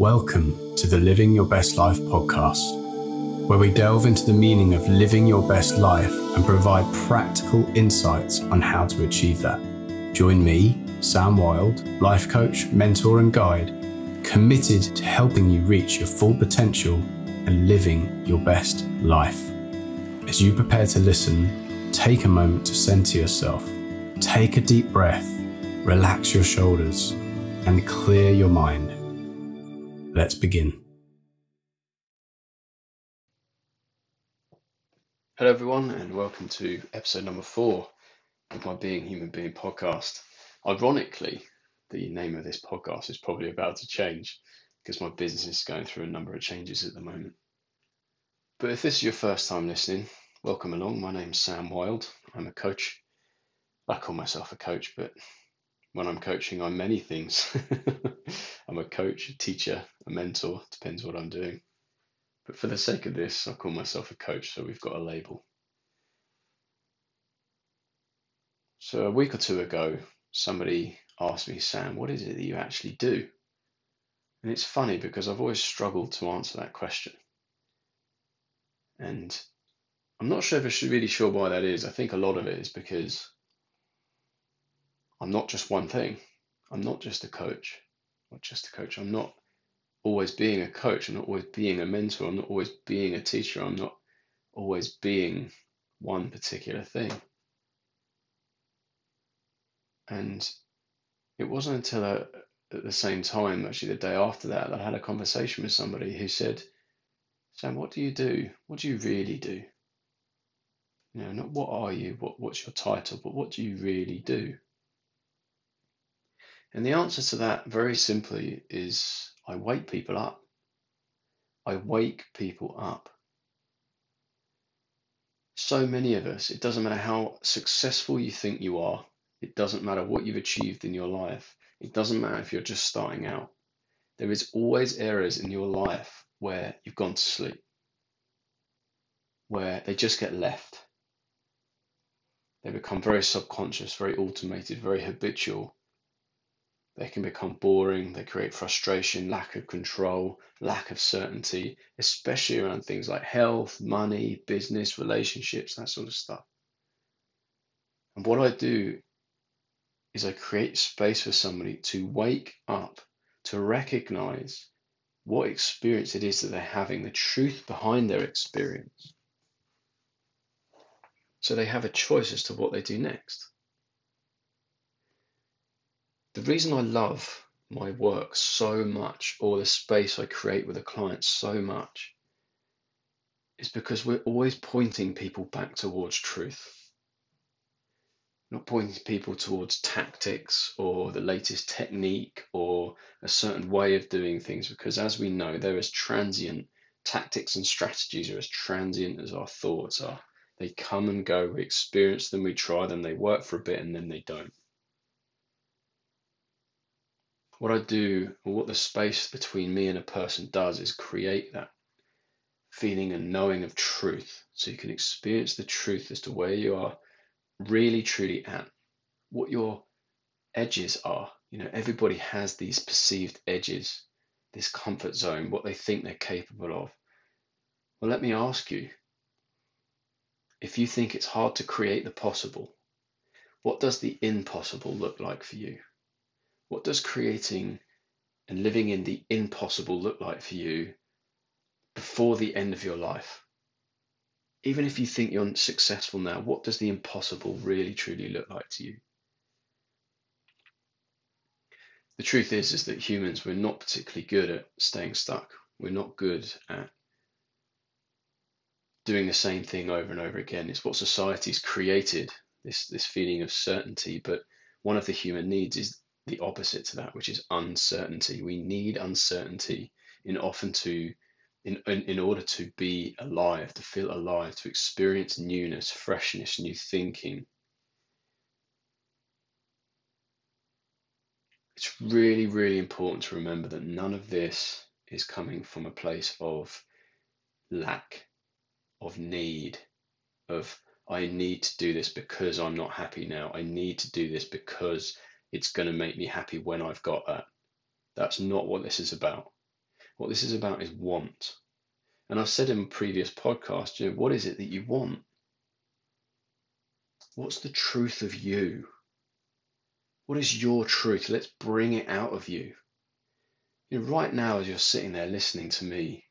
Welcome to the Living Your Best Life podcast, where we delve into the meaning of living your best life and provide practical insights on how to achieve that. Join me, Sam Wilde, life coach, mentor, and guide, committed to helping you reach your full potential and living your best life. As you prepare to listen, take a moment to center yourself, take a deep breath, relax your shoulders, and clear your mind. Let's begin. Hello, everyone, and welcome to episode number four of my Being Human Being podcast. Ironically, the name of this podcast is probably about to change because my business is going through a number of changes at the moment. But if this is your first time listening, welcome along. My name's Sam Wilde. I'm a coach. I call myself a coach, but when I'm coaching, I'm many things. I'm a coach, a teacher, a mentor, depends what I'm doing. But for the sake of this, I call myself a coach, so we've got a label. So a week or two ago, somebody asked me, Sam, what is it that you actually do? And it's funny because I've always struggled to answer that question. And I'm not sure if I'm really sure why that is. I think a lot of it is because I'm not just one thing. I'm not just a coach. I'm not just a coach. I'm not always being a coach. I'm not always being a mentor. I'm not always being a teacher. I'm not always being one particular thing. And it wasn't until I, at the same time, actually the day after that, that I had a conversation with somebody who said, Sam, what do you do? What do you really do? You know, not what are you, what, what's your title, but what do you really do? And the answer to that, very simply, is I wake people up. I wake people up. So many of us, it doesn't matter how successful you think you are, it doesn't matter what you've achieved in your life, it doesn't matter if you're just starting out. There is always areas in your life where you've gone to sleep, where they just get left. They become very subconscious, very automated, very habitual, they can become boring, they create frustration, lack of control, lack of certainty, especially around things like health, money, business, relationships, that sort of stuff. And what I do is I create space for somebody to wake up, to recognize what experience it is that they're having, the truth behind their experience. So they have a choice as to what they do next. The reason I love my work so much, or the space I create with a client so much, is because we're always pointing people back towards truth. Not pointing people towards tactics or the latest technique or a certain way of doing things, because as we know, they're as transient. Tactics and strategies are as transient as our thoughts are. They come and go, we experience them, we try them, they work for a bit, and then they don't what I do, or what the space between me and a person does, is create that feeling and knowing of truth. So you can experience the truth as to where you are really truly at, what your edges are. You know, everybody has these perceived edges, this comfort zone, what they think they're capable of. Well, let me ask you if you think it's hard to create the possible, what does the impossible look like for you? What does creating and living in the impossible look like for you before the end of your life? Even if you think you're successful now, what does the impossible really truly look like to you? The truth is, is that humans, we're not particularly good at staying stuck. We're not good at doing the same thing over and over again. It's what society's created, this, this feeling of certainty. But one of the human needs is the opposite to that, which is uncertainty. We need uncertainty in often to in, in, in order to be alive, to feel alive, to experience newness, freshness, new thinking. It's really, really important to remember that none of this is coming from a place of lack, of need, of I need to do this because I'm not happy now. I need to do this because it's going to make me happy when I've got that. That's not what this is about. What this is about is want. And I've said in previous podcasts, you know, what is it that you want? What's the truth of you? What is your truth? Let's bring it out of you. you know, right now, as you're sitting there listening to me,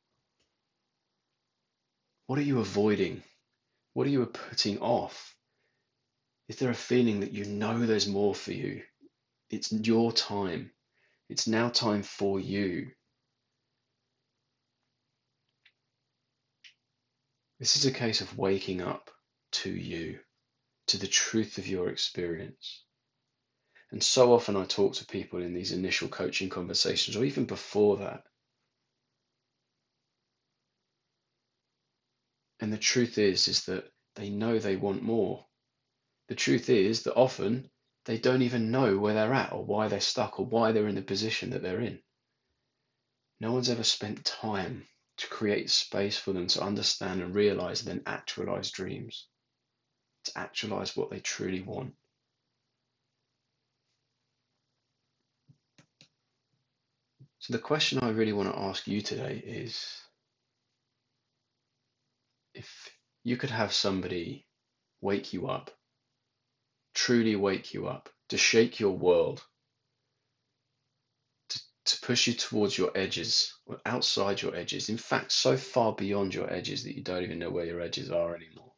what are you avoiding? What are you putting off? Is there a feeling that you know there's more for you? It's your time. It's now time for you. This is a case of waking up to you, to the truth of your experience. And so often I talk to people in these initial coaching conversations, or even before that. And the truth is, is that they know they want more. The truth is that often they don't even know where they're at or why they're stuck or why they're in the position that they're in. No one's ever spent time to create space for them to understand and realize and then actualize dreams, to actualize what they truly want. So, the question I really want to ask you today is if you could have somebody wake you up, truly wake you up, to shake your world, to, to push you towards your edges, or outside your edges, in fact, so far beyond your edges that you don't even know where your edges are anymore.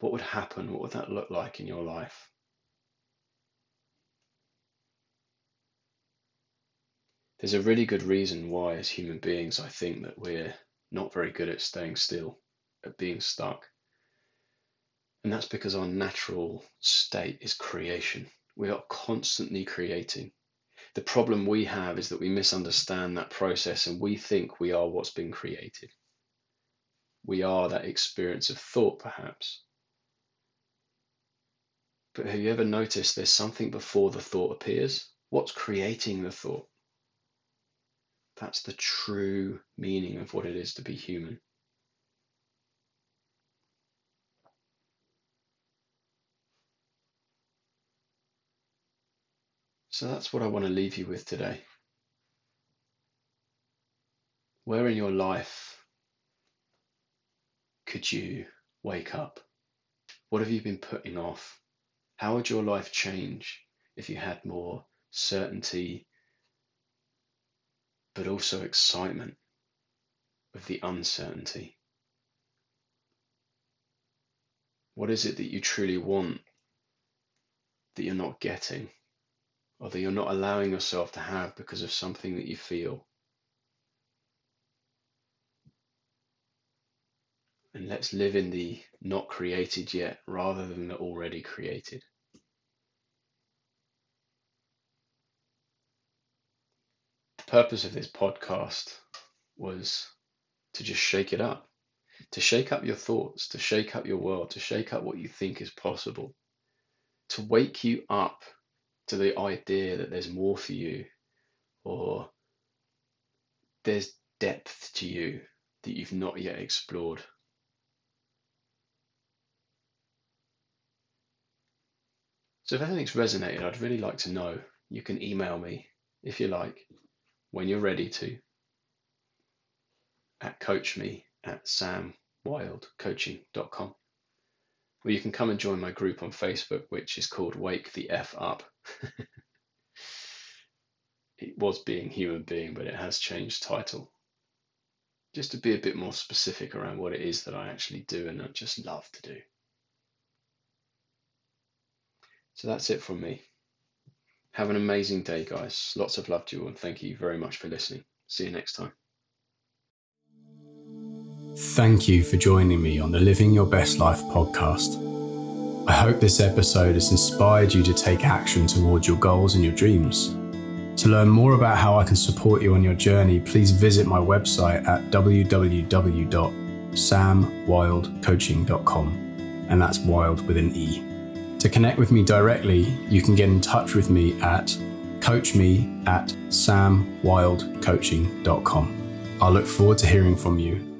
What would happen? What would that look like in your life? There's a really good reason why, as human beings, I think that we're not very good at staying still, at being stuck. And that's because our natural state is creation. We are constantly creating. The problem we have is that we misunderstand that process and we think we are what's been created. We are that experience of thought, perhaps. But have you ever noticed there's something before the thought appears? What's creating the thought? That's the true meaning of what it is to be human. So that's what I want to leave you with today. Where in your life could you wake up? What have you been putting off? How would your life change if you had more certainty but also excitement of the uncertainty. What is it that you truly want that you're not getting or that you're not allowing yourself to have because of something that you feel? And let's live in the not created yet rather than the already created. The purpose of this podcast was to just shake it up, to shake up your thoughts, to shake up your world, to shake up what you think is possible, to wake you up to the idea that there's more for you or there's depth to you that you've not yet explored. So if anything's resonated, I'd really like to know. You can email me if you like when you're ready to at coachme at samwildecoaching.com. Or you can come and join my group on Facebook, which is called Wake the F Up. it was being human being, but it has changed title. Just to be a bit more specific around what it is that I actually do and I just love to do. So that's it from me. Have an amazing day, guys. Lots of love to you all, and thank you very much for listening. See you next time. Thank you for joining me on the Living Your Best Life podcast. I hope this episode has inspired you to take action towards your goals and your dreams. To learn more about how I can support you on your journey, please visit my website at www.samwildecoaching.com, and that's wild with an E. To connect with me directly, you can get in touch with me at coachme at samwildecoaching.com. I'll look forward to hearing from you,